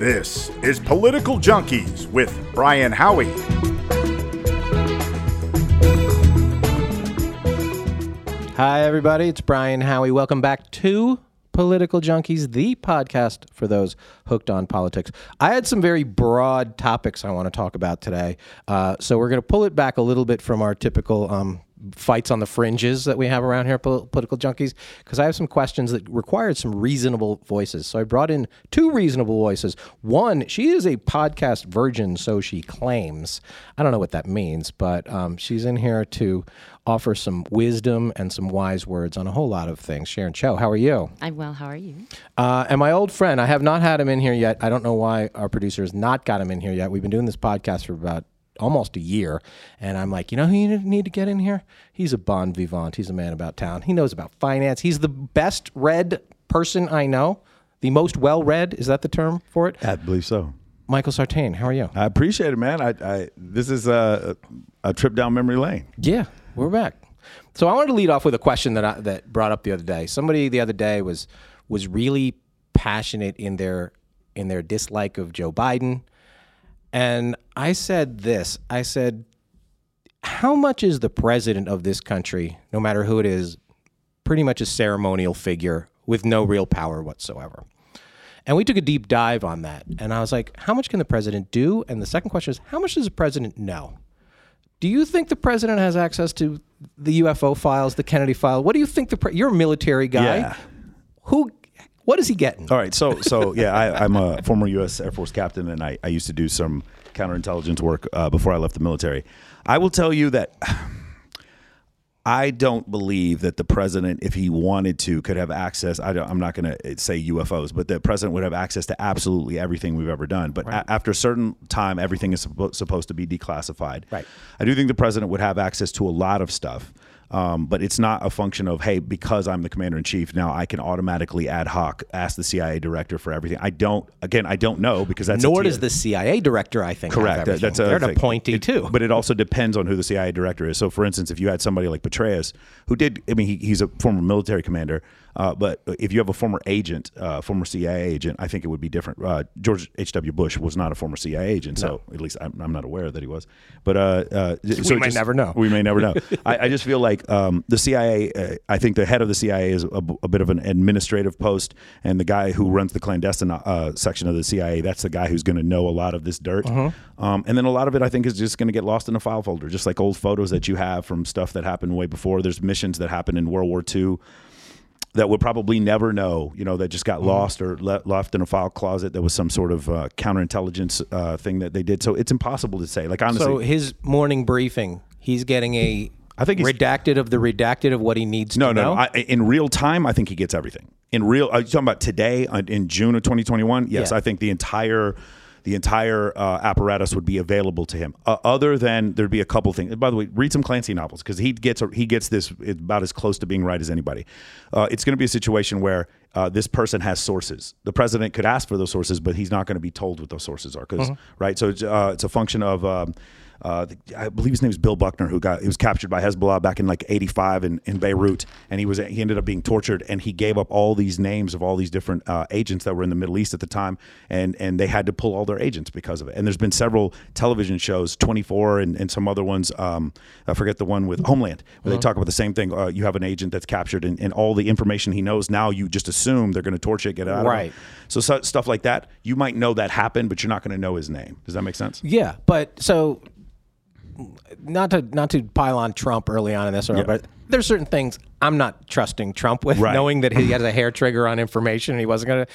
This is Political Junkies with Brian Howie. Hi, everybody. It's Brian Howie. Welcome back to Political Junkies, the podcast for those hooked on politics. I had some very broad topics I want to talk about today. Uh, so we're going to pull it back a little bit from our typical um, fights on the fringes that we have around here, pol- political junkies, because I have some questions that required some reasonable voices. So I brought in two reasonable voices. One, she is a podcast virgin, so she claims. I don't know what that means, but um, she's in here to offer some wisdom and some wise words on a whole lot of things. Sharon Cho, how are you? I'm well. How are you? Uh, and my old friend, I have not had him in here yet. I don't know why our producer has not got him in here yet. We've been doing this podcast for about almost a year, and I'm like, you know who you need to get in here? He's a bon vivant. He's a man about town. He knows about finance. He's the best read person I know. The most well read is that the term for it? I believe so. Michael Sartain, how are you? I appreciate it, man. I, I this is a, a trip down memory lane. Yeah, we're back. So I wanted to lead off with a question that I, that brought up the other day. Somebody the other day was was really passionate in their in their dislike of Joe Biden, and I said this. I said, "How much is the president of this country, no matter who it is, pretty much a ceremonial figure with no real power whatsoever?" And we took a deep dive on that, and I was like, "How much can the president do?" And the second question is, "How much does the president know?" Do you think the president has access to the UFO files, the Kennedy file? What do you think the pre- you're a military guy? Yeah. Who what is he getting? All right, so so yeah, I, I'm a former U.S. Air Force captain, and I, I used to do some counterintelligence work uh, before I left the military. I will tell you that I don't believe that the president, if he wanted to, could have access. I am not going to say UFOs, but the president would have access to absolutely everything we've ever done. But a- after a certain time, everything is suppo- supposed to be declassified. Right. I do think the president would have access to a lot of stuff. Um, but it's not a function of hey because I'm the commander in chief now I can automatically ad hoc ask the CIA director for everything. I don't again I don't know because that's Nor does the CIA director, I think. Correct. That- That's a They're an appointee too. But it also depends on who the CIA director is. So, for instance, if you had somebody like Petraeus, who did, I mean, he, he's a former military commander, uh, but if you have a former agent, uh, former CIA agent, I think it would be different. Uh, George H.W. Bush was not a former CIA agent, so at least I'm, I'm not aware that he was. But uh, uh, so may just- never know. We may never know. I, I just feel like um, the CIA. Uh, I think the head of the CIA is a, a bit of an administrative post, and the guy who runs the clandestine uh, section of the CIA, that's the guy who's going to know a lot of this dirt. Um, and then a lot of it, I think, is just going to get lost in a file folder, just like old photos that you have from stuff that happened way before. There's missions that happened in World War II that would probably never know, you know, that just got lost or le- left in a file closet. That was some sort of uh, counterintelligence uh, thing that they did. So it's impossible to say. Like honestly, so his morning briefing, he's getting a I think redacted of the redacted of what he needs No, to no, know. no. I, in real time, I think he gets everything. In real, are you talking about today uh, in June of 2021? Yes, Yeah. I think the entire the entire uh, apparatus would be available to him. Uh, other than there'd be a couple things. By the way, read some Clancy novels because he gets he gets this about as close to being right as anybody. Uh, it's going to be a situation where. Uh, this person has sources. The president could ask for those sources, but he's not going to be told what those sources are. Because right, so it's, uh, it's a function of um, uh, the, I believe his name is Bill Buckner, who got he was captured by Hezbollah back in like '85 in, in Beirut, and he was he ended up being tortured, and he gave up all these names of all these different uh, agents that were in the Middle East at the time, and and they had to pull all their agents because of it. And there's been several television shows, 24 and, and some other ones. Um, I forget the one with Homeland, where they talk about the same thing. Uh, you have an agent that's captured, and, and all the information he knows now, you just assume they're going to torture it, get it out Right. So, so stuff like that, you might know that happened, but you're not going to know his name. Does that make sense? Yeah, but so not to not to pile on Trump early on in this, but there's certain things I'm not trusting Trump with, Right. knowing that he has a hair trigger on information and he wasn't going to.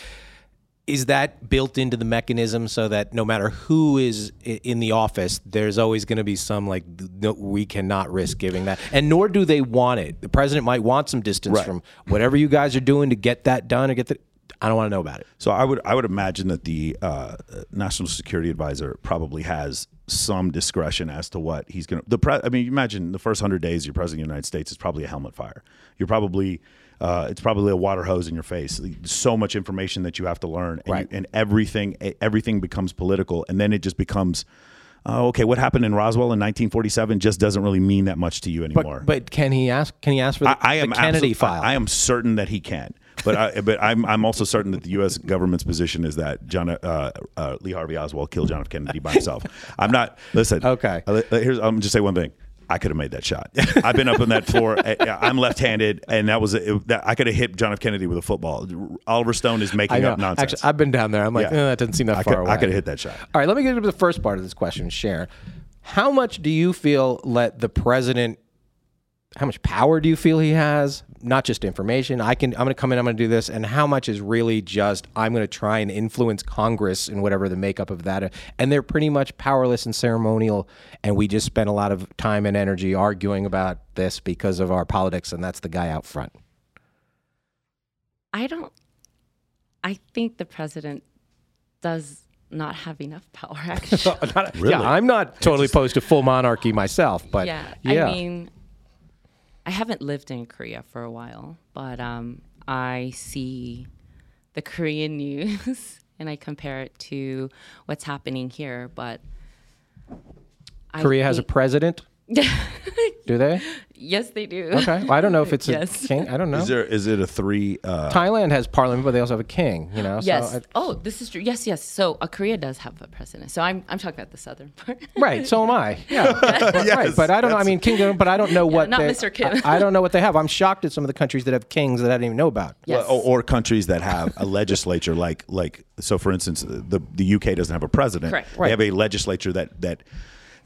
Is that built into the mechanism so that no matter who is in the office, there's always going to be some like no, we cannot risk giving that, and nor do they want it. The president might want some distance Right. from whatever you guys are doing to get that done or get the. I don't want to know about it. So I would I would imagine that the uh, national security advisor probably has some discretion as to what he's going to. The pre- I mean, imagine the first hundred days you're president of the United States is probably a helmet fire. You're probably uh, it's probably a water hose in your face. So much information that you have to learn, and, Right. you, and everything everything becomes political, and then it just becomes. Uh, okay, what happened in Roswell in 1947 just doesn't really mean that much to you anymore. But can he ask? Can he ask for the, I, I am the Kennedy absolute- file? I, I am certain that he can. But I, but I'm I'm also certain that the U.S. government's position is that John uh, uh, Lee Harvey Oswald killed John F. Kennedy by himself. I'm not. Listen. Okay. uh, Here's. I'm just say one thing. I could have made that shot. I've been up on that floor. I'm left-handed, and that was a, it, that, I could have hit John F. Kennedy with a football. Oliver Stone is making up nonsense. Actually, I've been down there. I'm like, Yeah. eh, that doesn't seem that I far could, away. I could have hit that shot. All right, let me get into the first part of this question. Share. How much do you feel let the president? How much power do you feel he has? Not just information. I can. I'm going to come in. I'm going to do this. And how much is really just? I'm going to try and influence Congress and whatever the makeup of that. And they're pretty much powerless and ceremonial. And we just spend a lot of time and energy arguing about this because of our politics. And that's the guy out front. I don't. I think the president does not have enough power. Actually, Yeah, I'm not totally opposed to full monarchy myself, but yeah. yeah. I mean, I haven't lived in Korea for a while, but um, I see the Korean news and I compare it to what's happening here. But Korea has a president. Do they? Yes, they do. Okay. Well, I don't know if it's Yes. a king. I don't know. Is there is it a three? Uh, Thailand has parliament, but they also have a king. You know. Yes. So I- oh, this is true. Yes, yes. So uh, Korea does have a president. So I'm I'm talking about the southern part. right. So am I. Yeah. right. But I don't know. I mean, kingdom. But I don't know what. not they, Mr. Kim. I, I don't know what they have. I'm shocked at some of the countries that have kings that I didn't even know about. Yes. Well, or, or countries that have a legislature, like like so. For instance, the the UK doesn't have a president. Correct. They have a legislature that that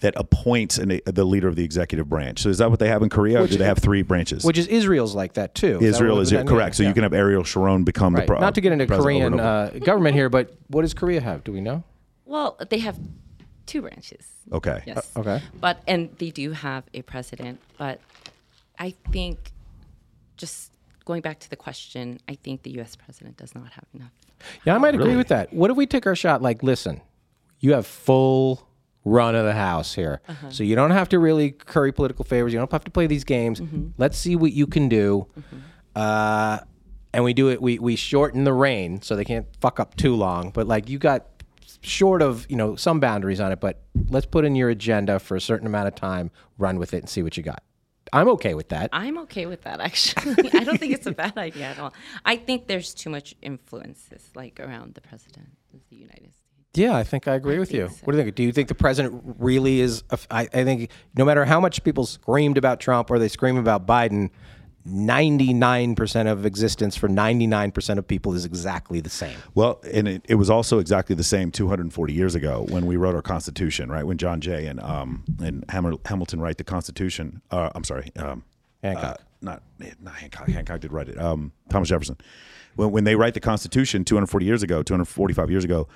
that appoints an, the leader of the executive branch. So is that what they have in Korea, or do they have three branches? Which is Israel's like that too. that Israel what- is that- correct. So yeah. you can have Ariel Sharon become Right. the pro- Not to get into Korean over and over. uh, government here, but what does Korea have? Do we know? Well, they have two branches. okay. Yes. Okay. But and they do have a president, but I think just going back to the question, I think the US president does not have enough. Yeah, I might agree with that. What if we take our shot? Like, listen, you have full run of the house here, Uh-huh. so you don't have to really curry political favors. You don't have to play these games. Mm-hmm. Let's see what you can do. Uh, and we do it. We we shorten the reign so they can't fuck up too long. But like, you got short of you know some boundaries on it. But let's put in your agenda for a certain amount of time. Run with it and see what you got. I'm okay with that. I'm okay with that actually. I don't think it's a bad idea at all. I think there's too much influences like around the president of the United States. Yeah, I think I agree with you. so. What do you think? Do you think the president really is? a f- I, I think no matter how much people screamed about Trump or they scream about Biden, 99% of existence for 99% of people is exactly the same. Well, and it, it was also exactly the same 240 years ago when we wrote our Constitution, right? When John Jay and um and Hammer, Hamilton write the Constitution. Uh, I'm sorry, um, Hancock. uh, not not Hancock. Hancock did write it. Um, Thomas Jefferson. When when they write the Constitution 240 years ago, 245 years ago.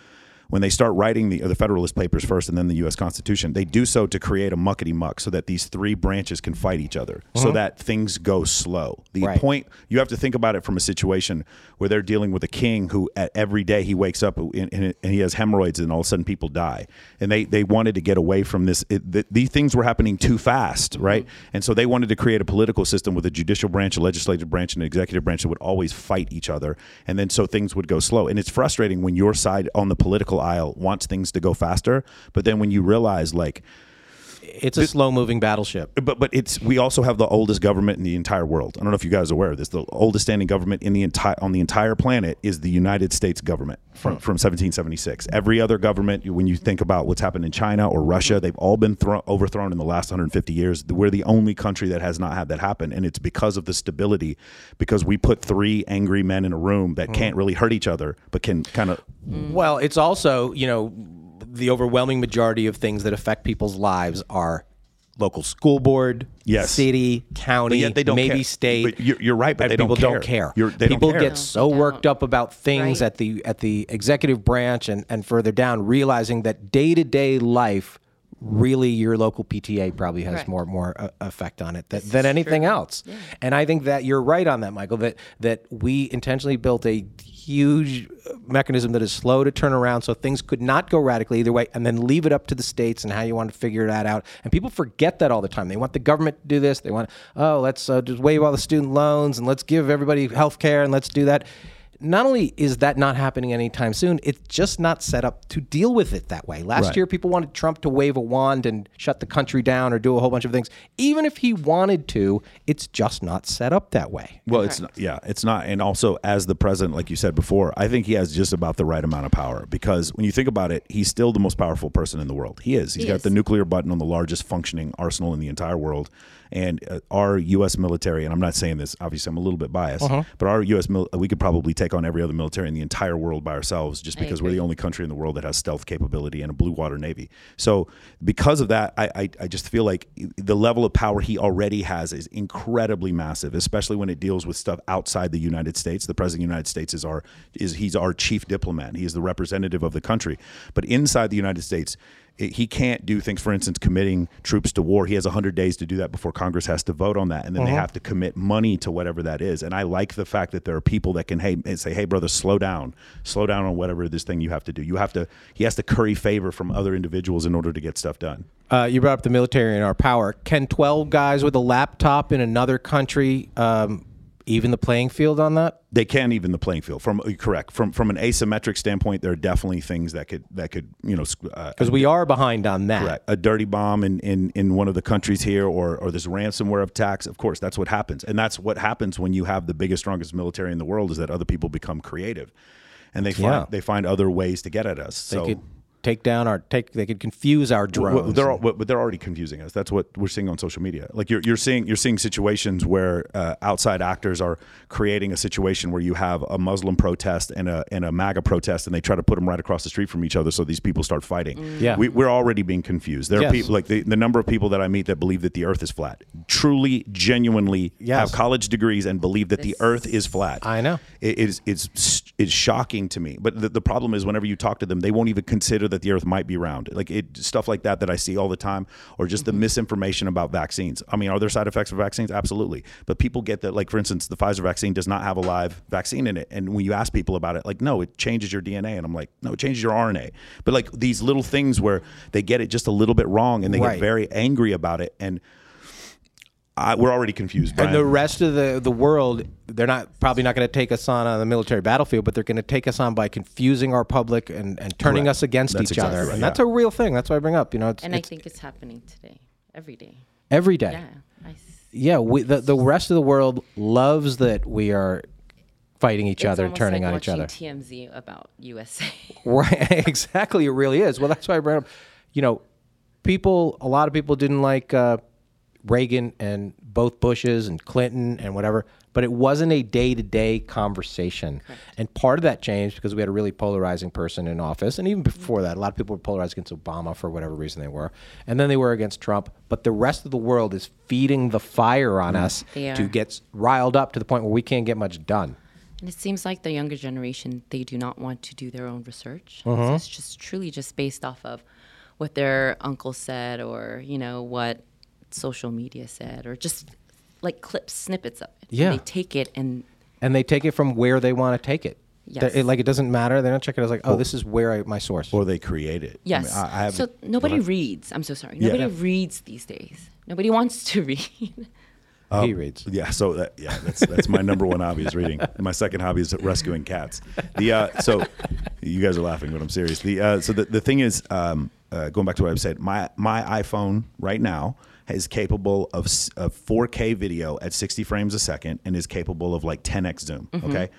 When they start writing the, the Federalist Papers first and then the U.S. Constitution, they do so to create a muckety muck so that these three branches can fight each other, so uh-huh. that things go slow. The Right. point you have to think about it from a situation where they're dealing with a king who at every day he wakes up and, and, and he has hemorrhoids and all of a sudden people die and they they wanted to get away from this it, th these things were happening too fast mm-hmm. right and so they wanted to create a political system with a judicial branch a legislative branch and an executive branch that would always fight each other and then so things would go slow and it's frustrating when your side on the political aisle wants things to go faster but then when you realize like It's a slow moving battleship. but but it's we also have the oldest government in the entire world. I don't know if you guys are aware of this. The oldest standing government in the entire on the entire planet is the United States government from hmm. from 1776. Every other government, when you think about what's happened in China or Russia, they've all been thro- overthrown in the last 150 years. We're the only country that has not had that happen, and it's because of the stability. Because we put three angry men in a room that hmm. can't really hurt each other, but can kind of hmm. Well, it's also, you know, the overwhelming majority of things that affect people's lives are local school board, Yes. city, county, they don't maybe care. state. But you're- you're right, but and they don't people care. don't care. You're- don't people care. get so worked don't. up about things Right. at the at the executive branch and and further down, realizing that day to day life. Really, your local PTA probably has Correct. more more uh, effect on it than, than anything else, and I think that you're right on that, Michael. That that we intentionally built a huge uh, mechanism that is slow to turn around, so things could not go radically either way, and then leave it up to the states and how you want to figure that out. And people forget that all the time. They want the government to do this. They want, oh, let's uh, just waive all the student loans and let's give everybody health care and let's do that. Not only is that not happening anytime soon, it's just not set up to deal with it that way. Last Right. year, people wanted Trump to wave a wand and shut the country down or do a whole bunch of things. Even if he wanted to, it's just not set up that way. Well, it's not, yeah, it's not. And also, as the president, like you said before, I think he has just about the right amount of power because when you think about it, he's still the most powerful person in the world. He is. He's He got is. the nuclear button on the largest functioning arsenal in the entire world. And uh, our U.S. military, and I'm not saying this, obviously, I'm a little bit biased, Uh-huh. but our U.S. Mil- we could probably take on every other military in the entire world by ourselves just because we're the only country in the world that has stealth capability and a blue water navy. So, because of that, I, I, I just feel like the level of power he already has is incredibly massive, especially when it deals with stuff outside the United States. The president of the United States is our is he's our chief diplomat. He is the representative of the country. But inside the United States, it- he can't do things. For instance, committing troops to war. He has 100 days to do that before Congress has to vote on that, and then they have to commit money to whatever that is. And I like the fact that there are people that can hey say, hey brother, slow down, slow down on whatever this thing you have to do. You have to. He has to curry favor from other individuals in order to get stuff done. Uh, you brought up the military and our power. Can 12 guys with a laptop in another country um, even the playing field on that? they can even the playing field from correct from from an asymmetric standpoint there are definitely things that could that could you know sc- uh, Because we are behind on that. correct a dirty bomb in, in in one of the countries here or or this ransomware attacks of course that's what happens and that's what happens when you have the biggest strongest military in the world is that other people become creative and they find Yeah. they find other ways to get at us They so could take down our take. They could confuse our drones. Well, they're al- but they're already confusing us. That's what we're seeing on social media. Like you're, you're seeing you're seeing situations where uh, outside actors are creating a situation where you have a Muslim protest and a and a MAGA protest, and they try to put them right across the street from each other, so these people start fighting. Yeah. we, we're already being confused. There are people like the, the number of people that I meet that believe that the Earth is flat, truly, genuinely Yes. have college degrees and believe that the Earth is flat. I know. It is it's it's shocking to me. But the, the problem is whenever you talk to them, they won't even consider that the Earth might be round. Like it stuff like that that I see all the time, or just the mm-hmm. misinformation about vaccines. I mean, are there side effects of vaccines? Absolutely. But people get that. Like for instance, the Pfizer vaccine does not have a live vaccine in it, and when you ask people about it, like no, it changes your DNA, and I'm like, no, it changes your RNA. But like these little things where they get it just a little bit wrong, and they Right. get very angry about it, and. I, we're already confused. Brian. and the rest of the, the world, they're not probably not going to take us on on the military battlefield, but they're going to take us on by confusing our public and, and turning Correct. us against That's each exactly other. right, and yeah. that's a real thing. That's why I bring up. You know, it's, And I it's think it's happening today, every day. every day. Yeah. I s- Yeah, we, the the rest of the world loves that we are fighting each it's other and turning like on each watching other. TMZ about USA. Right, exactly. It really is. Well, that's why I brought up. You know, people. A lot of people didn't like uh, Reagan and both Bushes and Clinton and whatever. But it wasn't a day-to-day conversation, and part of that changed because we had a really polarizing person in office, and even before that, a lot of people were polarized against Obama for whatever reason they were, and then they were against Trump. But the rest of the world is feeding the fire on us to get riled up to the point where we can't get much done. And it seems like the younger generation, they do not want to do their own research. Uh-huh. So it's just truly just based off of what their uncle said or, you know, what social media said or just like clips, snippets of it. And Yeah. they take it and and they take it from where they want to take it. Yes. It- like it doesn't matter. They don't check it as like, oh, this is where I, my source. or they create it. I mean, yes. I, I so nobody reads. I'm so sorry. Nobody Yeah. reads these days. Nobody wants to read. he reads. Yeah, so that, yeah, that's that's my number one hobby is reading. My second hobby is rescuing cats. The uh, so you guys are laughing, but I'm serious. The uh, so the, the thing is, um, uh, going back to what I've said, my my iPhone right now is capable of, of 4K video at 60 frames a second and is capable of like 10x zoom. Mm-hmm. Okay.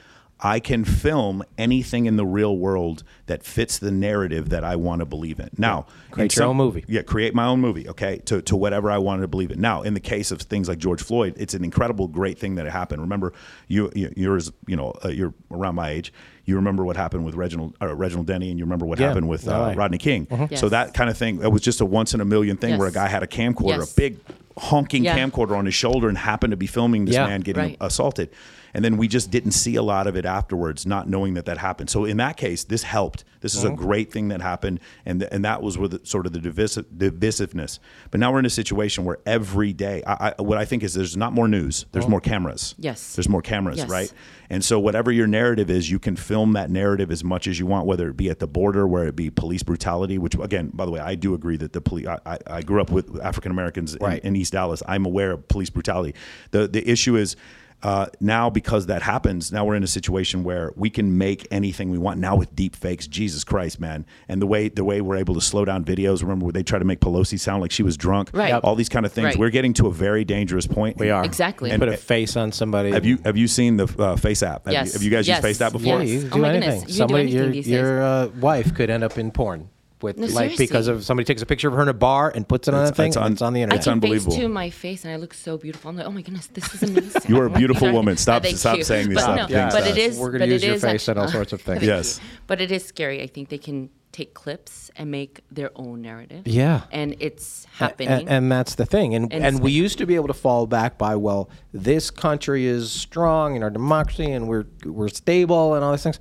I can film anything in the real world that fits the narrative that I want to believe in. Now, Create in your own movie. yeah, create my own movie, okay, to, to whatever I wanted to believe in. Now, in the case of things like George Floyd, it's an incredible, great thing that it happened. Remember, you, you you're as- you know uh, you're around my age. You remember what happened with Reginald uh, Reginald Denny, and you remember what Yeah, happened with uh, LA. Rodney King. So Yes. that kind of thing, it was just a once in a million thing where a guy had a camcorder, Yes. a big honking Yeah. camcorder on his shoulder, and happened to be filming this Yeah. man getting Right. assaulted. And then we just didn't see a lot of it afterwards, not knowing that that happened. So in that case, this helped. This is a mm-hmm. great thing that happened, and and that was where the, sort of the divisive, divisiveness. But now we're in a situation where every day, I, I, what I think is there's not more news, there's more mm-hmm. cameras. Yes. there's more cameras, Yes. right? And so whatever your narrative is, you can film that narrative as much as you want, whether it be at the border, where it be police brutality. Which again, by the way, I do agree that the police. I, I, I grew up with African Americans in, Right. in East Dallas. I'm aware of police brutality. The the issue is uh, now because that happens, now we're in a situation where we can make anything we want. Now with deep fakes, Jesus Christ, man! And the way the way we're able to slow down videos. Remember, where they try to make Pelosi sound like she was drunk. Right. Yep. All these kind of things. Right. We're getting to a very dangerous point. We are Exactly. And put a face on somebody. Have you have you seen the uh, Face app? Have, Yes. you, have you guys Yes. used Face app before? Yes. Yeah, you can Oh my anything. goodness. You can do Somebody, anything your these your uh, wife could end up in porn with No, like because seriously. of somebody takes a picture of her in a bar and puts it on It's- a thing. it's and it's on the I internet. It's can unbelievable. face to my face, and I look so beautiful. I'm like, oh my goodness, this is amazing. You are a beautiful woman. Stop- stop you. saying these but stuff- No, things but to it us. is. We're gonna use your face and all sorts of things. Yes. But it is scary. I think they can take clips and make their own narrative. Yeah. And it's happening. And, and that's the thing. And, And and, we used to be able to fall back by, well, this country is strong and our democracy and we're we're stable and all these things.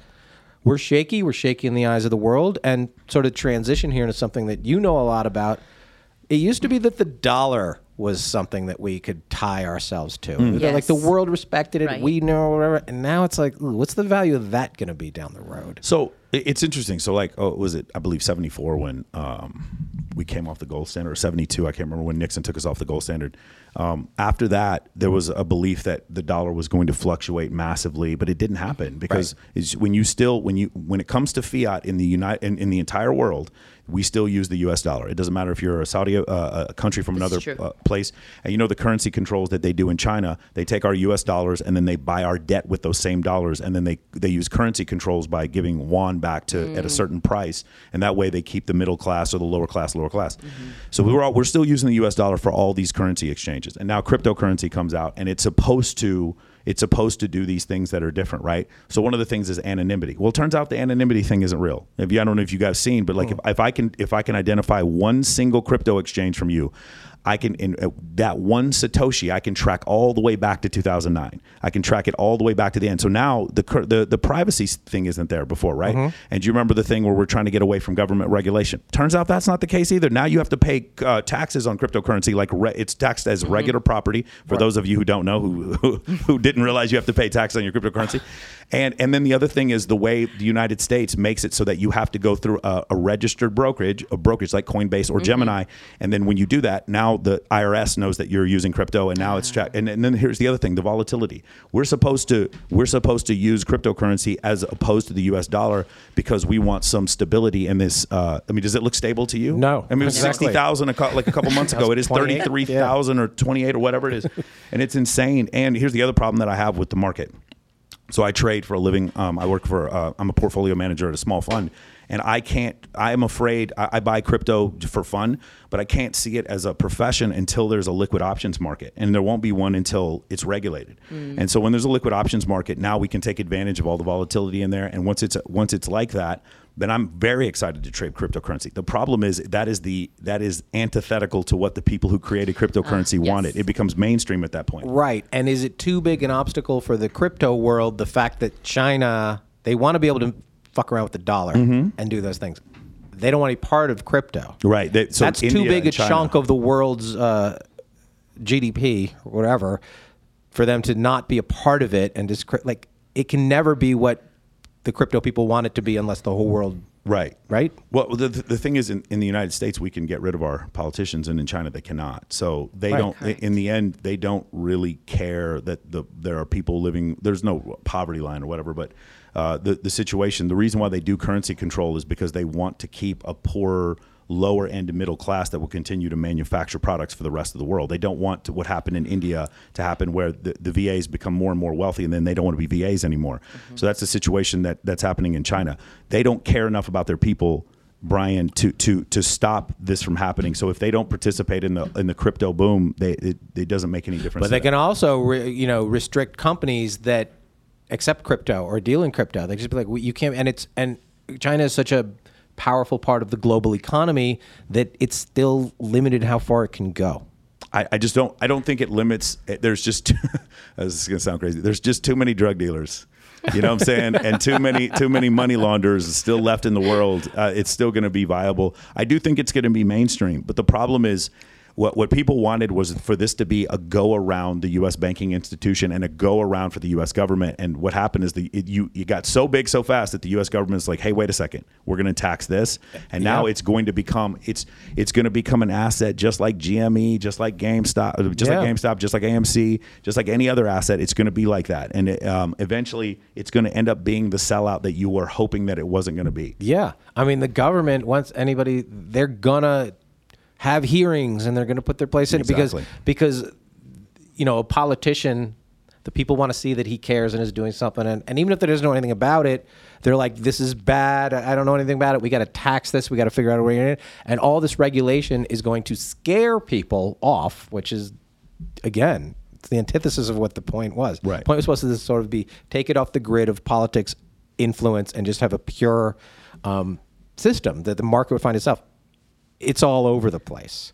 We're shaky. We're shaky in the eyes of the world. And sort of transition here into something that you know a lot about. It used to be that the dollar was something that we could tie ourselves to. That, Like the world respected it. Right. We know whatever. And now it's like, ooh, what's the value of that going to be down the road? So it's interesting. So like, oh, was it? I believe seventy four when um, we came off the gold standard, or seventy two. I can't remember when Nixon took us off the gold standard. Um, after that, there was a belief that the dollar was going to fluctuate massively, but it didn't happen because it's, when you still when you when it comes to fiat in the United in, in the entire world, we still use the U.S. dollar. It doesn't matter if you're a Saudi uh, a country from another uh, place, and you know the currency controls that they do in China. They take our U.S. dollars and then they buy our debt with those same dollars, and then they they use currency controls by giving yuan back to Mm. at a certain price, and that way they keep the middle class or the lower class lower class. Mm-hmm. So we were all, we're still using the U.S. dollar for all these currency exchanges, and now cryptocurrency comes out, and it's supposed to it's supposed to do these things that are different, right? So one of the things is anonymity. Well, it turns out the anonymity thing isn't real. If you, I don't know if you guys seen, but like hmm. if, if I can if I can identify one single crypto exchange from you, I can in uh, that one satoshi I can track all the way back to 2009. I can track it all the way back to the end. So now the cur- the the privacy thing isn't there before, right? And do you remember the thing where we're trying to get away from government regulation? Turns out that's not the case either. Now you have to pay uh, taxes on cryptocurrency like re- it's taxed as regular property. For those of you who don't know who, who who didn't realize you have to pay tax on your cryptocurrency. And and then the other thing is the way the United States makes it so that you have to go through a, a registered brokerage, a brokerage like Coinbase or Gemini, and then when you do that, now the IRS knows that you're using crypto, and now it's tracked. And, and then here's the other thing: the volatility. We're supposed to we're supposed to use cryptocurrency as opposed to the U.S. dollar because we want some stability in this. Uh, I mean, does it look stable to you? No, I mean, it was exactly. sixty thousand a like a couple months ago. It is 28, thirty three thousand or twenty eight or whatever it is, and it's insane. And here's the other problem that I have with the market. So I trade for a living. Um, I work for. Uh, I'm a portfolio manager at a small fund, and I can't. I'm afraid. I, I buy crypto for fun, but I can't see it as a profession until there's a liquid options market, and there won't be one until it's regulated. And so when there's a liquid options market, now we can take advantage of all the volatility in there. And once it's once it's like that, then I'm very excited to trade cryptocurrency. The problem is that is the that is antithetical to what the people who created cryptocurrency yes. wanted. It becomes mainstream at that point. Right. And is it too big an obstacle for the crypto world, the fact that China, they want to be able to fuck around with the dollar Mm-hmm. and do those things? They don't want to be part of crypto. Right. They- so That's India too big a China- chunk of the world's uh, GDP or whatever for them to not be a part of it and just like it can never be what the crypto people want it to be unless the whole world Right. right Well, the, the thing is, in, in the United States, we can get rid of our politicians, and in China, they cannot. So they Right. don't. Correct. In the end, they don't really care that the there are people living. There's no poverty line or whatever, but uh, the the situation. The reason why they do currency control is because they want to keep a poorer. Lower end middle class that will continue to manufacture products for the rest of the world. They don't want to, what happened in India to happen, where the, the VAs become more and more wealthy, and then they don't want to be VAs anymore. Mm-hmm. So that's the situation that that's happening in China. They don't care enough about their people Brian, to to to stop this from happening. So if they don't participate in the in the crypto boom, they it, it doesn't make any difference. But they can also, re, you know, restrict companies that accept crypto or deal in crypto. They just be like, "We- you can't. And it's and China is such a powerful part of the global economy that it's still limited how far it can go. I, I just don't. I don't think it limits. it- There's just. this is gonna sound crazy. There's just too many drug dealers. You know what I'm saying? and too many too many money launderers still left in the world. Uh, it's still going to be viable. I do think it's going to be mainstream. But the problem is, What what people wanted was for this to be a go around the U.S. banking institution and a go around for the U.S. government. And what happened is the it, you you got so big so fast that the U.S. government's like, hey, wait a second, we're going to tax this, and now Yeah. it's going to become it's it's going to become an asset just like GME, just like GameStop, just Yeah. like GameStop, just like AMC, just like any other asset. It's going to be like that, and it, um, eventually it's going to end up being the sellout that you were hoping that it wasn't going to be. Yeah. I mean, the government wants anybody, they're gonna have hearings and they're gonna put their place in it because because you know a politician, the people want to see that he cares and is doing something, and, and even if they doesn't know anything about it, they're like, this is bad. I I don't know anything about it. We got to tax this. We got to figure out a way in it. And all this regulation is going to scare people off, which is again. It's the antithesis of what the point was. Right. the Point was supposed to sort of be take it off the grid of politics influence and just have a pure um, system that the market would find itself. It's all over the place.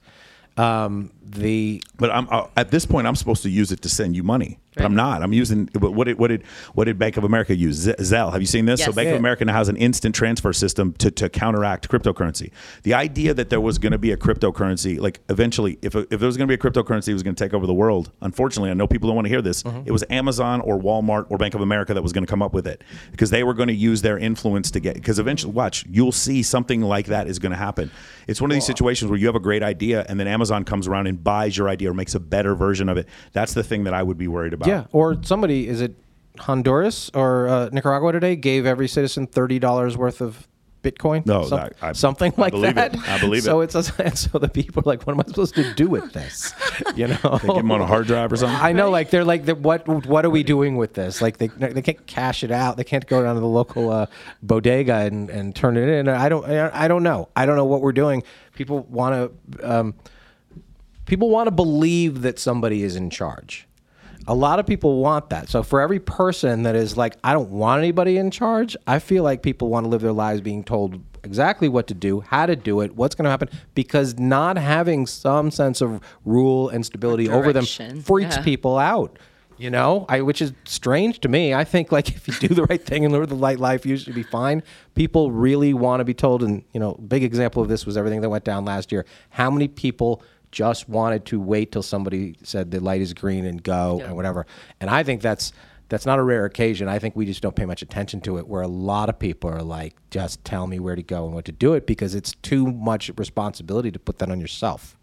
Um, the But I'm uh, at this point, I'm supposed to use it to send you money, but I'm not. I'm using. But what did what did what did Bank of America use? Z- Zelle. Have you seen this? So Bank Yeah. of America now has an instant transfer system to, to counteract cryptocurrency. The idea that there was going to be a cryptocurrency, like eventually, if if there was going to be a cryptocurrency, it was going to take over the world. Unfortunately, I know people don't want to hear this. Mm-hmm. It was Amazon or Walmart or Bank of America that was going to come up with it because they were going to use their influence to get. Because eventually, watch, you'll see something like that is going to happen. It's one of these uh situations where you have a great idea and then Amazon comes around and buys your idea or makes a better version of it. That's the thing that I would be worried about. Yeah, or somebody is it Honduras or uh, Nicaragua today gave every citizen thirty dollars worth of Bitcoin. No, Some- that- I- something I like believe that. it. I believe so it. it's a, so the people are like, what am I supposed to do with this? You know, Give them on a hard drive or something. I know, like they're like, what what are we doing with this? Like they they can't cash it out. They can't go down to the local uh, bodega and, and turn it in. I don't I don't know. I don't know what we're doing. People want to um, people want to believe that somebody is in charge. A lot of people want that. So for every person that is like, I don't want anybody in charge, I feel like people want to live their lives being told exactly what to do, how to do it, what's going to happen, because not having some sense of rule and stability over them freaks yeah. people out. You know, I which is strange to me. I think like if you do the right thing and live the light life, you should be fine. People really want to be told, and you know, big example of this was everything that went down last year. How many people just wanted to wait till somebody said the light is green and go and whatever? And I think that's that's not a rare occasion. I think we just don't pay much attention to it. Where a lot of people are like, just tell me where to go and what to do it because it's too much responsibility to put that on yourself.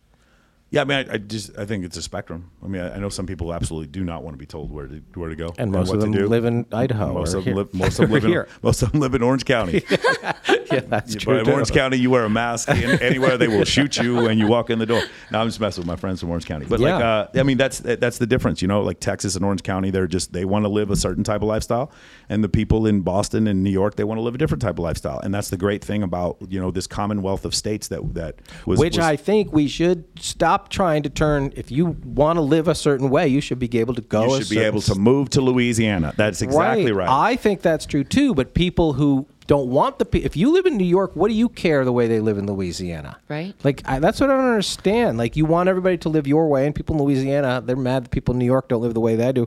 Yeah, I mean, I, I just I think it's a spectrum. I mean, I, I know some people absolutely do not want to be told where to where to go And most what of to them do. live in Idaho. Most of them here. live. Most of them live in, here. most of them live in Orange County. yeah, that's You- true. but in. Orange County, you wear a mask and anywhere they will shoot you when you walk in the door. Now I'm just messing with my friends from Orange County, but like, Yeah. uh, I mean, that's that's the difference. You know, like Texas and Orange County, they're just they want to live a certain type of lifestyle, and the people in Boston and New York, they want to live a different type of lifestyle, and that's the great thing about you know this commonwealth of states that that was Which was- I think we should stop trying to turn. If you want to live a certain way, you should be able to go. you a should be able to move to Louisiana. That's exactly right. I think that's true too. But people who don't want the pe- if you live in New York, what do you care the way they live in Louisiana? Right. Like I, that's what I don't understand. Like you want everybody to live your way, and people in Louisiana they're mad that people in New York don't live the way they do.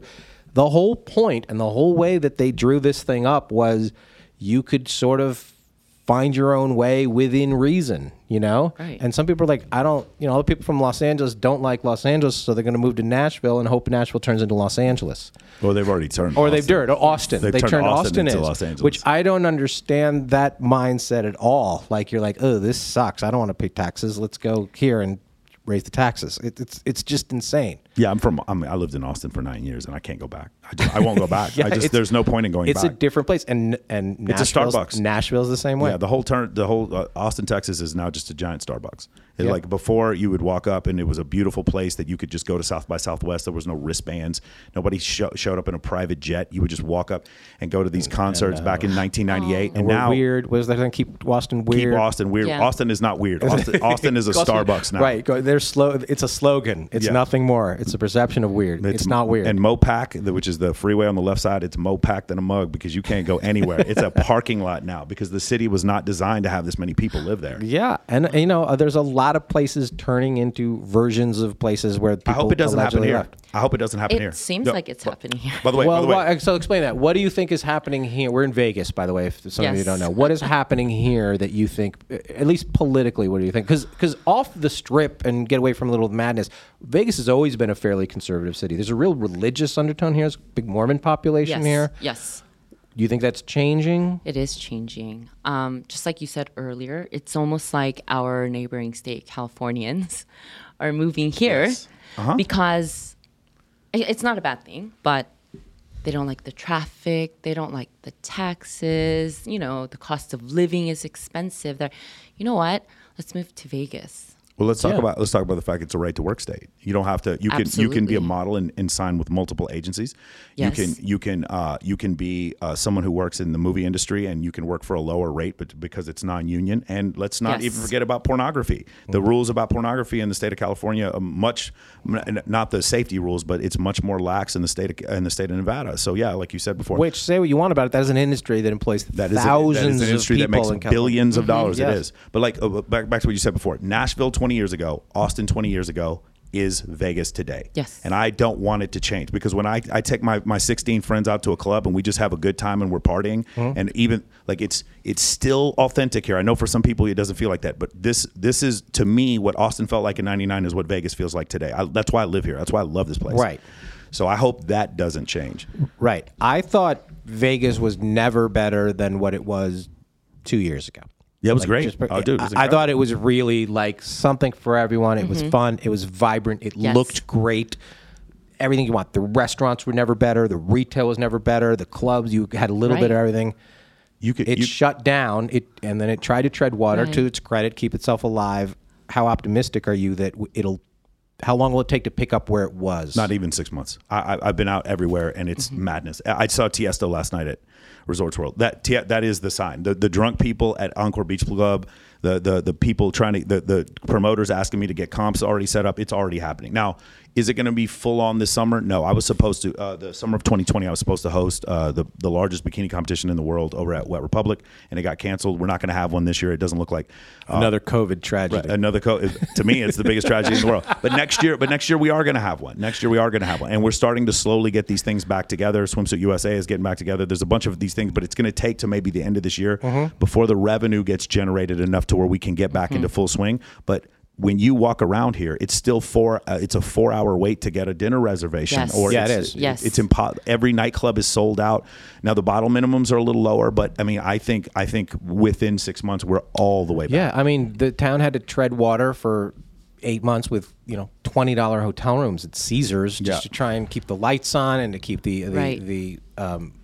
The whole point and the whole way that they drew this thing up was you could sort of find your own way within reason, you know? Right. And some people are like, I don't, you know, all the people from Los Angeles don't like Los Angeles, so they're going to move to Nashville and hope Nashville turns into Los Angeles. well, they've already turned. Or they've Austin. turned Austin. They've they turned turned Austin Austin, into is, Los Angeles. which I don't understand that mindset at all. Like you're like, oh, this sucks. I don't want to pay taxes. Let's go here and raise the taxes. It, it's it's just insane. Yeah, I'm from. I'm, I lived in Austin for nine years, and I can't go back. I, just, I won't go back. Yeah, I just there's no point in going back. It's back. a different place, and and It's a Nashville's- Starbucks. Nashville's the same way. Yeah, the whole turn, the whole uh, Austin, Texas is now just a giant Starbucks. It, Yeah. Like before, you would walk up and it was a beautiful place that you could just go to South by Southwest. There was no wristbands. Nobody sho- showed up in a private jet. You would just walk up and go to these concerts back in 1998. and And, now weird. What is that thing? Keep Austin weird. keep. Austin weird. Yeah. Austin is not weird. Austin, Austin is a Austin- Starbucks now. Right. Go, there's slow. It's a slogan. It's Yeah. nothing more. It's It's a perception of weird. It's, not weird. And Mopac, the- which is the freeway on the left side, it's Mopac than a mug because you can't go anywhere. it's a parking lot now because the city was not designed to have this many people live there. yeah, and uh, you know, uh, there's a lot of places turning into versions of places where people I hope it doesn't happen here. left. I hope it doesn't happen It here. seems No, like it's but- happening here. By the way, by Well, the way, why- so explain that. What do you think is happening here? We're in Vegas, by the way, if some of you don't know. What is happening here that you think, at least politically, what do you think? Because Because off the strip and get away from a little madness, Vegas has always been a fairly conservative city. There's a real religious undertone here. There's a big Mormon population yes. here. Yes. Do you think that's changing? It is changing. Um, just like you said earlier, it's almost like our neighboring state, Californians, are moving here Yes. Uh-huh. because it's not a bad thing, but they don't like the traffic, they don't like the taxes, you know, the cost of living is expensive. They're, you know what? Let's move to Vegas. Well, let's talk Yeah. about let's talk about the fact it's a right to work state. You don't have to. You can you can be a model and, and sign with multiple agencies. Yes. You can you can uh, you can be uh, someone who works in the movie industry and you can work for a lower rate, but because it's non-union. And let's not Yes. even forget about pornography. The rules about pornography in the state of California are much not the safety rules, but it's much more lax in the state of, in the state of Nevada. So yeah, like you said before, Which, say what you want about it, that is an industry that employs that is a- thousands that is an industry of that people makes in California. billions of dollars. It Yes. is, but like uh, back back to what you said before. Nashville twenty years ago, Austin twenty years ago is Vegas today. Yes. and I don't want it to change because when I, I take my, my sixteen friends out to a club and we just have a good time and we're partying Mm-hmm. and even like it's it's still authentic here. I know for some people it doesn't feel like that, but this this is to me what Austin felt like in '99 is what Vegas feels like today. I, that's why I live here. That's why I love this place. Right. So I hope that doesn't change. Right. I thought Vegas was never better than what it was two years ago. Yeah, it was Like, great. just- oh, dude, it was I, I thought it was really like something for everyone. It was fun. It was vibrant. It Mm-hmm. Yes. looked great. Everything you want. The restaurants were never better. The retail was never better. The clubs, you had a little bit of everything. you could It you, shut down. It and then it tried to tread water Right. to its credit, keep itself alive. How optimistic are you that it'll? How long will it take to pick up where it was? Not even six months. I, I, I've been out everywhere, and it's Mm-hmm. madness. I I saw Tiesto last night at Resorts World. That that is the sign. The the drunk people at Encore Beach Club, the the the people trying to the the promoters asking me to get comps already set up. It's already happening now. Is it going to be full on this summer? No, I was supposed to. Uh, the summer of 2020, I was supposed to host uh, the the largest bikini competition in the world over at Wet Republic, and it got canceled. We're not going to have one this year. It doesn't look like. Uh, another COVID tragedy. Another co- to me, it's the biggest tragedy in the world. But next year, but next year we are going to have one. Next year we are going to have one, and we're starting to slowly get these things back together. Swimsuit USA is getting back together. There's a bunch of these things, but it's going to take to maybe the end of this year Mm-hmm. before the revenue gets generated enough to where we can get back into full swing. But when you walk around here, it's still four. Uh, it's a four-hour wait to get a dinner reservation. Yes. Or Yeah, it it's. Yes. It's impo- Every nightclub is sold out. Now the bottle minimums are a little lower, but I mean, I think I think within six months we're all the way back. Yeah, I mean, the town had to tread water for eight months with you know twenty dollar hotel rooms at Caesars just Yeah. to try and keep the lights on and to keep the the Right. the, um, ho-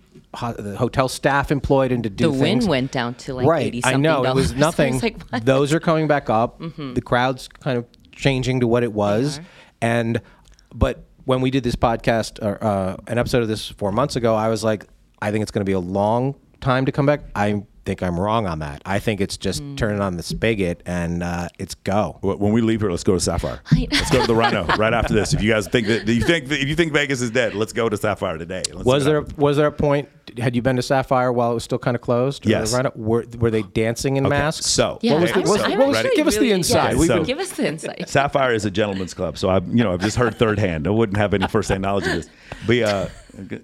the hotel staff employed and to do The things. wind went down to like right, 80 I something know it was nothing. was like? Those are coming back up. The crowd's kind of changing to what it was, and but when we did this podcast or uh, an episode of this four months ago, I was like, I think it's going to be a long time to come back. I think I'm wrong on that. I think it's just Mm. turning on the spigot and uh, it's go. When we leave here, let's go to Sapphire. Let's go to the Rhino right after this. If you guys think that you think if you think Vegas is dead, let's go to Sapphire today. Let's Was there what was there a point? Had you been to Sapphire while it was still kind of closed? or Yes. right- were, were they dancing in. Okay, masks? So, Yeah, What was the- I'm, what was- I'm what was- actually give us the really- inside. yes, We've been- give us the insight. Sapphire is a gentleman's club, so I, you know, I've just heard third hand. I wouldn't have any first hand knowledge of this, but uh,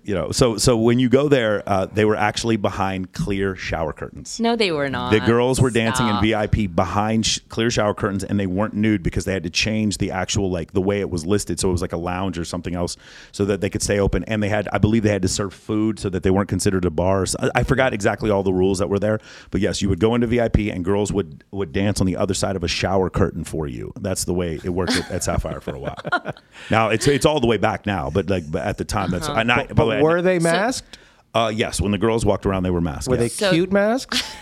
you know, so so when you go there, uh, they were actually behind clear shower curtains. No, they were not. The girls were dancing Stop. in VIP behind sh- clear shower curtains, and they weren't nude because they had to change the actual like the way it was listed, so it was like a lounge or something else, so that they could stay open. And they had, I believe, they had to serve food so that they weren't considered a bar. So I, I forgot exactly all the rules that were there, but yes, you would go into VIP, and girls would would dance on the other side of a shower curtain for you. That's the way it worked at, at Sapphire for a while. now it's it's all the way back now, but like but at the time, that's and I, by the But way, were they masked? Uh, yes, when the girls walked around, they were masked. Were yes. they So- cute masks?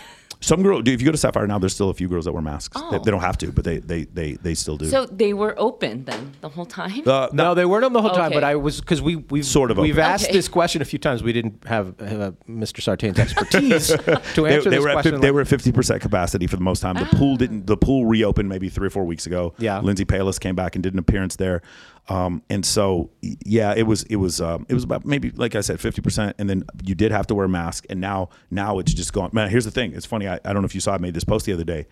Some girl, dude, if you go to Sapphire now, there's still a few girls that wear masks. They, Oh. they don't have to, but they they they, they still do. So they were open then the whole time. uh, No, they weren't on the whole time. But I was because we we've Sort of we've open. asked Okay. this question a few times. We didn't have, have uh, Mr. Sartain's expertise to answer they this were at, question. fif- they were at fifty percent capacity for the most time. The pool didn't. The pool reopened maybe three or four weeks ago. Yeah. Lindsey Pelas came back and did an appearance there. Um, and so, yeah, it was it was um, it was about maybe like I said, fifty percent, and then you did have to wear a mask. And now now it's just gone. Man, here's the thing. It's funny. I, I don't know if you saw. I made this post the other day.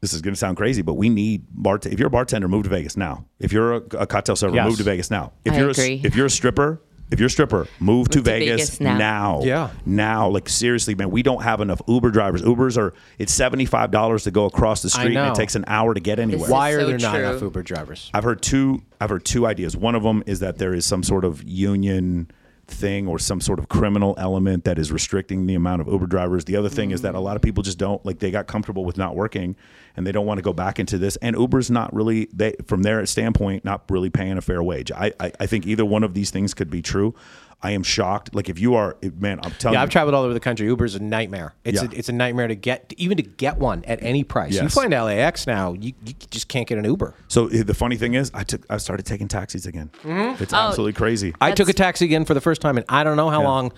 This is going to sound crazy, but we need bart. If you're a bartender, move to Vegas now. If you're a, a cocktail server, Yes. move to Vegas now. If I you're agree. A, if you're a stripper, if you're a stripper, move, to, Move to Vegas, Vegas now. now. Yeah. now. Like seriously, man, we don't have enough Uber drivers. Ubers are it's seventy five dollars to go across the street, and it takes an hour to get anywhere. Why are so there not enough Uber drivers? I've heard two. I've heard two ideas. One of them is that there is some sort of union thing or some sort of criminal element that is restricting the amount of Uber drivers. The other thing is that a lot of people just don't like they got comfortable with not working and they don't want to go back into this. And Uber's not really they from their standpoint not really paying a fair wage. I I, I think either one of these things could be true. I am shocked. Like if you are man, I'm telling Yeah, you. I've traveled all over the country. Uber's a nightmare. It's Yeah. a, it's a nightmare to get even to get one at any price. You find LAX now, you, you just can't get an Uber. so eh, the funny thing is, I took I started taking taxis again. Mm-hmm. It's Oh. absolutely crazy. I took a taxi again for the first time, and I don't know how long.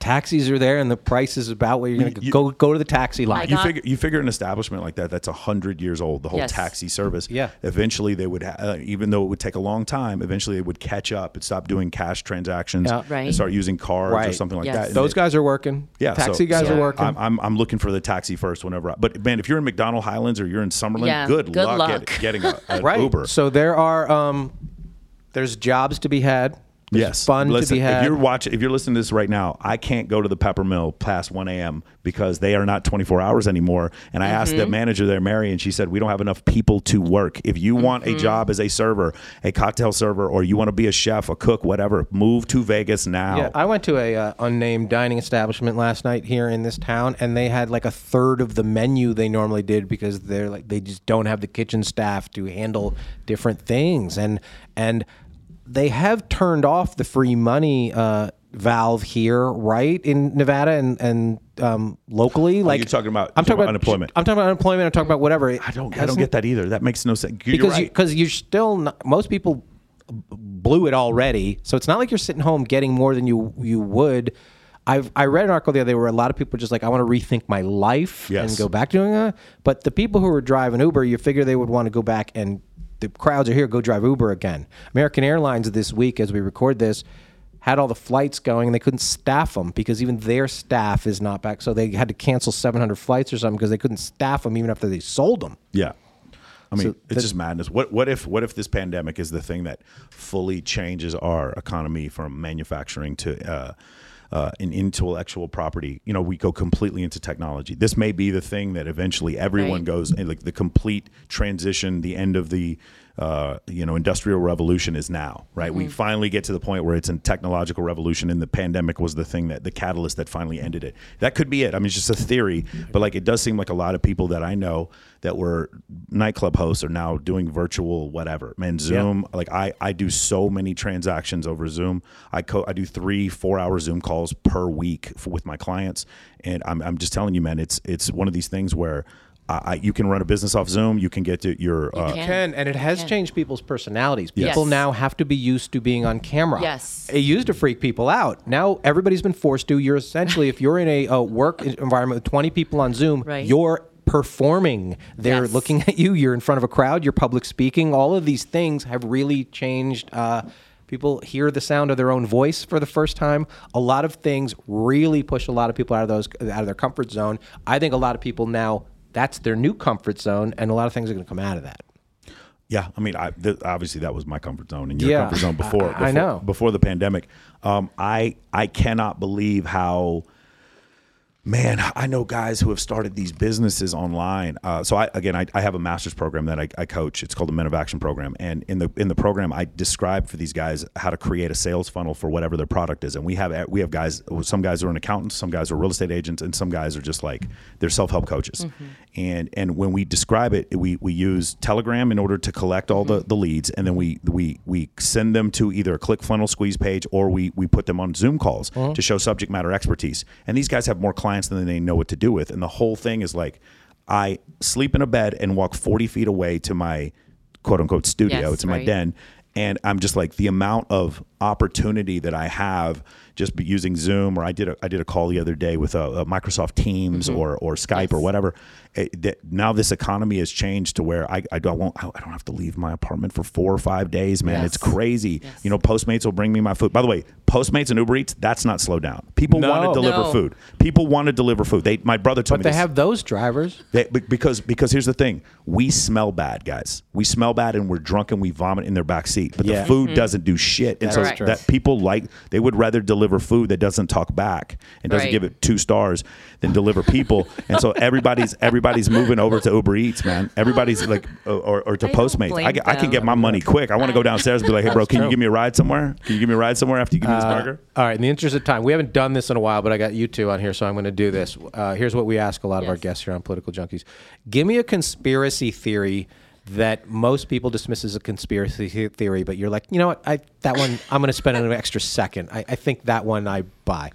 The taxis are there, and the price is about where you're going to You- go. Go to the taxi line. You figure you figure an establishment like that that's a hundred years old, the whole Yes. taxi service. Yeah. Eventually, they would, ha- uh, even though it would take a long time, eventually they would catch up and stop doing cash transactions Yeah. Right. and start using cards or something like Yes. that. And Those it- guys are working. yeah, so- taxi guys so are working. I'm, I'm, I'm looking for the taxi first whenever. I, but man, if you're in MacDonald Highlands or you're in Summerlin, Yeah, good, good luck, luck. Get, getting a, an right. Uber. So there are um, there's jobs to be had. There's yes, fun Listen, to be had. If you're watching, if you're listening to this right now, I can't go to the Peppermill past 1 a.m. because they are not 24 hours anymore. And I asked the manager there, Mary, and she said we don't have enough people to work. If you want a job as a server, a cocktail server, or you want to be a chef, a cook, whatever, move to Vegas now. Yeah, I went to a uh, unnamed dining establishment last night here in this town, and they had like a third of the menu they normally did because they're like they just don't have the kitchen staff to handle different things, and and they have turned off the free money uh, valve here, right in Nevada and and um, locally. Like you're talking about- I'm talking talking about unemployment. I'm talking about unemployment. I'm talking about whatever. I don't, I don't get that either. That makes no sense. You're because you right. because you're still not, most people blew it already. So it's not like you're sitting home getting more than you you would. I've I read an article the other day where a lot of people are just like I want to rethink my life Yes. and go back to doing that. But the people who are driving Uber, you figure they would want to go back and the crowds are here. Go drive Uber again. American Airlines this week, as we record this. Had all the flights going and they couldn't staff them because even their staff is not back. So they had to cancel 700 flights or something because they couldn't staff them even after they sold them. Yeah. I mean, So it's that- just madness. What what if what if this pandemic is the thing that fully changes our economy from manufacturing to uh, uh, an intellectual property? You know, we go completely into technology. This may be the thing that eventually everyone Right. goes and like the complete transition, the end of the uh, you know industrial revolution is now. Right, we finally get to the point where it's a technological revolution, and the pandemic was the thing that the catalyst that finally ended it. That could be it. I mean, it's just a theory, but like it does seem like a lot of people that I know that were nightclub hosts are now doing virtual whatever. Man, Zoom. Like I, I do so many transactions over Zoom. I co- I do three, four hour Zoom calls per week for, with my clients, and I'm, I'm just telling you, man, it's it's one of these things where. I, I, you can run a business off Zoom. You can get to your uh, can. can and it has changed people's personalities. Yes. People now have to be used to being on camera. Yes. it used to freak people out. Now everybody's been forced to. You're essentially, if you're in a, uh work environment with 20 people on Zoom, Right. you're performing. They're Yes. looking at you. You're in front of a crowd. You're public speaking. All of these things have really changed. Uh, People hear the sound of their own voice for the first time. A lot of things really push a lot of people out of those out of their comfort zone. I think a lot of people now that's their new comfort zone, and a lot of things are going to come out of that. Yeah, I mean, I, th- obviously that was my comfort zone and your Yeah, comfort zone before. I- I know. before the pandemic. Um, I I cannot believe how. Man, I know guys who have started these businesses online. Uh, so I again, I, I have a master's program that I, I coach. It's called the Men of Action program, and in the in the program, I describe for these guys how to create a sales funnel for whatever their product is. And we have we have guys. Some guys are an accountant, some guys are real estate agents, and some guys are just like they're self help coaches. Mm-hmm. And and when we describe it, we we use Telegram in order to collect all the, mm-hmm. the leads, and then we we we send them to either a ClickFunnels squeeze page or we we put them on Zoom calls uh-huh. to show subject matter expertise. And these guys have more clients than they know what to do with. And the whole thing is like, I sleep in a bed and walk forty feet away to my quote unquote studio. Yes, it's in my den. and I'm just like the amount of opportunity that I have just be using Zoom or I did a, I did a call the other day with a, a Microsoft Teams mm-hmm. or or Skype or whatever. It, that now this economy has changed to where I, I don't won't, I don't have to leave my apartment for four or five days, man. It's crazy. Yes. You know, Postmates will bring me my food. By the way, Postmates and Uber Eats, that's not slowed down. People want to deliver No. food. People want to deliver food. They my brother told But me they this. have those drivers. They, because because here's the thing, we smell bad, guys. We smell bad, and we're drunk, and we vomit in their back seat. But Yeah. the food mm-hmm. doesn't do shit, and so Correct. that people like they would rather deliver food that doesn't talk back and doesn't Right. give it two stars than deliver people. and so everybody's everybody's moving over to Uber Eats, man. Everybody's like or, or to I Postmates. I, I can get my money quick. I want to go downstairs and be like, hey, bro, can you give me a ride somewhere? Can you give me a ride somewhere after you give me this Uh, burger? all right. In the interest of time, we haven't done this in a while, but I got you two on here, so I'm going to do this. Uh, here's what we ask a lot of our guests here on Political Junkies: Give me a conspiracy theory that most people dismiss as a conspiracy theory, but you're like, you know what? I that one I'm going to spend an extra second. I, I think that one I buy.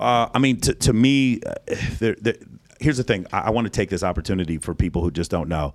Uh, I mean, to, to me, uh, there, there, here's the thing. I, I want to take this opportunity for people who just don't know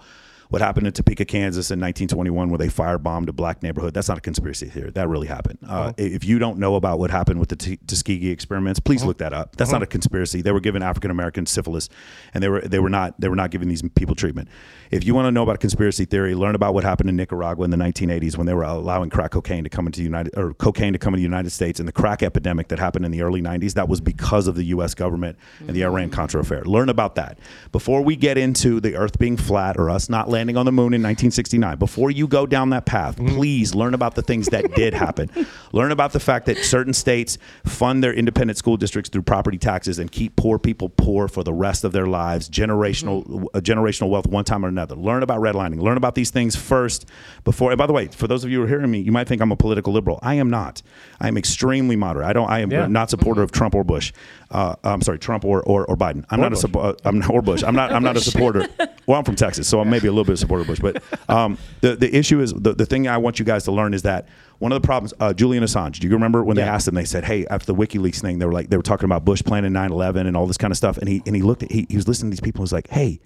what happened in Topeka, Kansas in 1921, where they firebombed a black neighborhood. That's not a conspiracy theory. That really happened. Uh, If you don't know about what happened with the T- Tuskegee experiments, please look that up. That's not a conspiracy. They were giving African Americans syphilis, and they were they were not they were not giving these people treatment. If you want to know about conspiracy theory, learn about what happened in Nicaragua in the 1980s when they were allowing crack cocaine to come into the United or cocaine to come into the United States, and the crack epidemic that happened in the early 90s. That was because of the U.S. government and the Iran Contra affair. Learn about that before we get into the Earth being flat or us not landing on the moon in 1969. Before you go down that path, please learn about the things that did happen. Learn about the fact that certain states fund their independent school districts through property taxes and keep poor people poor for the rest of their lives. Generational uh, generational wealth one time or another. Learn about redlining. Learn about these things first before. And by the way, for those of you who are hearing me, you might think I'm a political liberal. I am not. I am extremely moderate. I don't. I am Yeah. not supporter of Trump or Bush. Uh, I'm sorry, Trump or or, or Biden. I'm not a suppo- uh, I'm not, or Bush. I'm not. I'm not a supporter. Well, I'm from Texas, so I'm maybe a little bit of supporter of Bush. But um, the the issue is the, the thing I want you guys to learn is that one of the problems. Uh, Julian Assange. Do you remember when they asked him? They said, "Hey, after the WikiLeaks thing, they were like they were talking about Bush planning 9/11 and all this kind of stuff." And he and he looked at he, he was listening to these people. and was like, "Hey."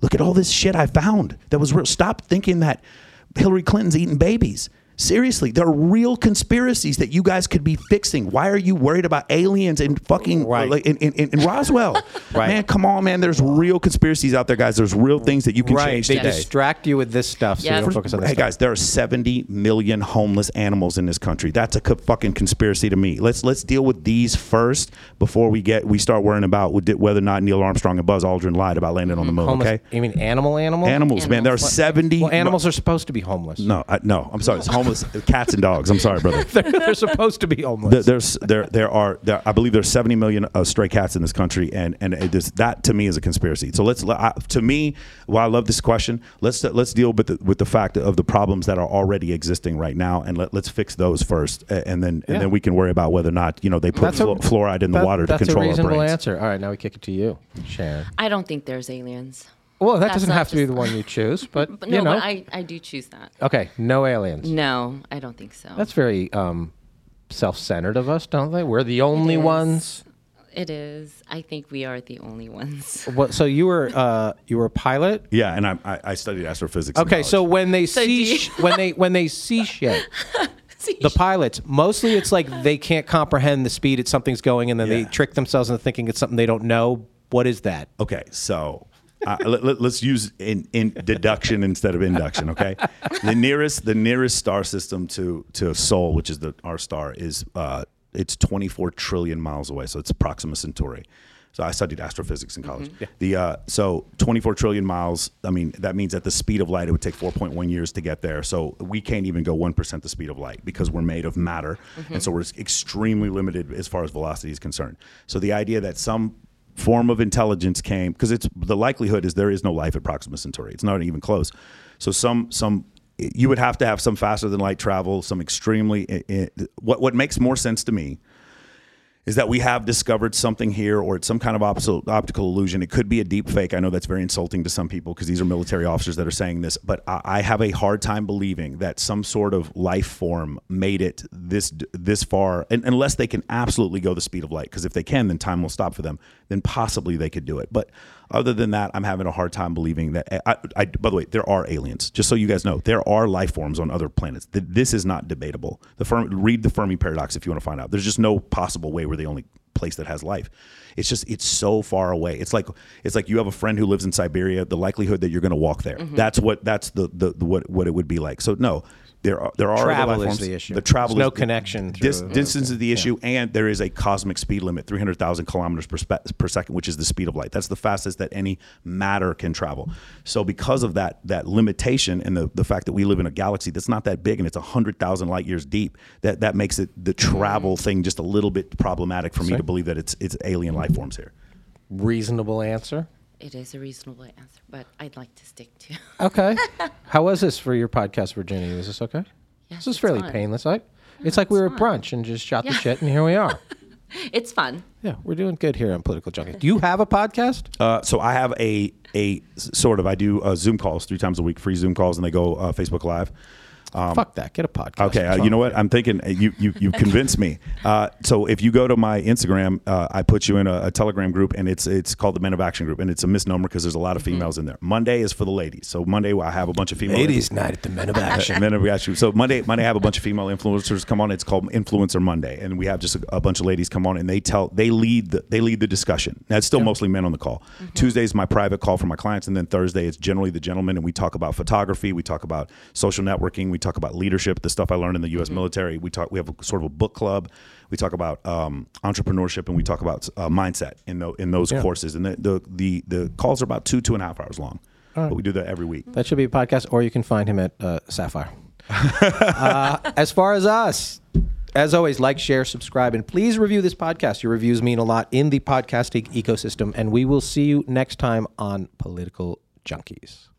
Look at all this shit I found that was real. Stop thinking that Hillary Clinton's eating babies. Seriously, there are real conspiracies that you guys could be fixing. Why are you worried about aliens and fucking Right. like in, in, in Roswell? Right. Man, come on, man. There's real conspiracies out there, guys. There's real things that you can Right. change They today. distract you with this stuff, so Yeah. you don't focus on this Hey stuff. guys, there are 70 million homeless animals in this country. That's a co- fucking conspiracy to me. Let's let's deal with these first before we get we start worrying about whether or not Neil Armstrong and Buzz Aldrin lied about landing on the moon. Homeless. Okay, You mean animal animal? animals, man. There are Animals. 70. Well, animals are supposed to be homeless. No, I, no. I'm sorry. It's homeless cats and dogs. I'm sorry, brother. they're, they're supposed to be homeless. There- There's there there are there, I believe there's 70 million uh, stray cats in this country, and and it is, that to me is a conspiracy. So let's I, to me, while I love this question, let's let's deal with the, with the fact of the problems that are already existing right now, and let, let's fix those first, and then Yeah. and then we can worry about whether or not you know they put flu- fluoride in the water to control. that's control a our reasonable brains. answer. All right, now we kick it to you, Sharon. I don't think there's aliens. Well, that That's doesn't not have to be just- the one you choose, but, But you no, know. but I, I do choose that. okay, no aliens. No, I don't think so. That's very um, self-centered of us, don't they? We're the only is. ones. it is. I think we are the only ones. What? So you were uh, you were a pilot. Yeah, and I I, I studied astrophysics. in Okay, so when they So see you- sh- when they when they see shit, the pilots mostly it's like they can't comprehend the speed at something's going, and then they Yeah. trick themselves into thinking it's something they don't know. What is that? Okay, so uh, let, us use in, in deduction instead of induction. Okay, the nearest the nearest star system to to Sol, which is the our star, is uh, it's 24 trillion miles away. So it's Proxima Centauri. So I studied astrophysics in college. The uh, so 24 trillion miles. I mean that means at the speed of light, it would take 4.1 years to get there. So we can't even go one percent the speed of light because we're made of matter, and so we're extremely limited as far as velocity is concerned. So the idea that some form of intelligence came because it's the likelihood is there is no life at Proxima Centauri. It's not even close. So some some you would have to have some faster than light travel, some extremely i- i- what what makes more sense to me is that we have discovered something here or it's some kind of optical, illusion. It could be a deep fake. I know that's very insulting to some people because these are military officers that are saying this, but I, have a hard time believing that some sort of life form made it this this far, unless they can absolutely go the speed of light. Because if they can, then time will stop for them. Then possibly they could do it. But Other than that, I'm having a hard time believing that. I, I, by the way, there are aliens. Just so you guys know, there are life forms on other planets. This is not debatable. The Fermi, read the Fermi paradox if you want to find out. There's just no possible way we're the only place that has life. It's just it's so far away. It's like it's like you have a friend who lives in Siberia. The likelihood that you're going to walk there. Mm-hmm. That's what that's the, the the what what it would be like. So no. There are there are other Travel life is forms. the issue. The travel There's is no connection Dis, distance is the issue, and there is a cosmic speed limit, 300,000 kilometers per, spe- per second, which is the speed of light. That's the fastest that any matter can travel. So, because of that that limitation and the, the fact that we live in a galaxy that's not that big and it's 100,000 light years deep, that, that makes it the mm-hmm. travel thing just a little bit problematic for me to believe that it's it's alien life forms here. Reasonable answer. It is a reasonable answer, but I'd like to stick to. Okay. How was this for your podcast, Virginia? Was this okay? Yes, this is fairly fun. painless, right? It's like we were at brunch and just shot the shit, and here we are. It's fun. Yeah, we're doing good here on Political Junkie. Do you have a podcast? Uh, so I have a a sort of I do uh, Zoom calls three times a week, free Zoom calls, and they go uh, Facebook Live. Fuck that. Get a podcast. Okay, uh, you know what? I'm thinking uh, you you you convinced me. Uh, so if you go to my Instagram, uh, I put you in a, a Telegram group, and it's it's called the Men of Action group, and it's a misnomer because there's a lot of females in there. Monday is for the ladies. So Monday I have a bunch of female Ladies' night at the Men of Action. Men of Action. So Monday, Monday I have a bunch of female influencers come on. It's called Influencer Monday, and we have just a, a bunch of ladies come on, and they tell they lead the, they lead the discussion. Now it's still mostly men on the call. Tuesday is my private call for my clients, and then Thursday it's generally the gentlemen, and we talk about photography, we talk about social networking, we talk about leadership, the stuff I learned in the U.S. military. We talk. We have a, sort of a book club. We talk about um, entrepreneurship, and we talk about uh, mindset in the, in those courses. And the, the the the calls are about two two and a half hours long. But we do that every week. That should be a podcast, or you can find him at uh, Sapphire. uh, as far as us, as always, like, share, subscribe, and please review this podcast. Your reviews mean a lot in the podcasting ecosystem, and we will see you next time on Political Junkies.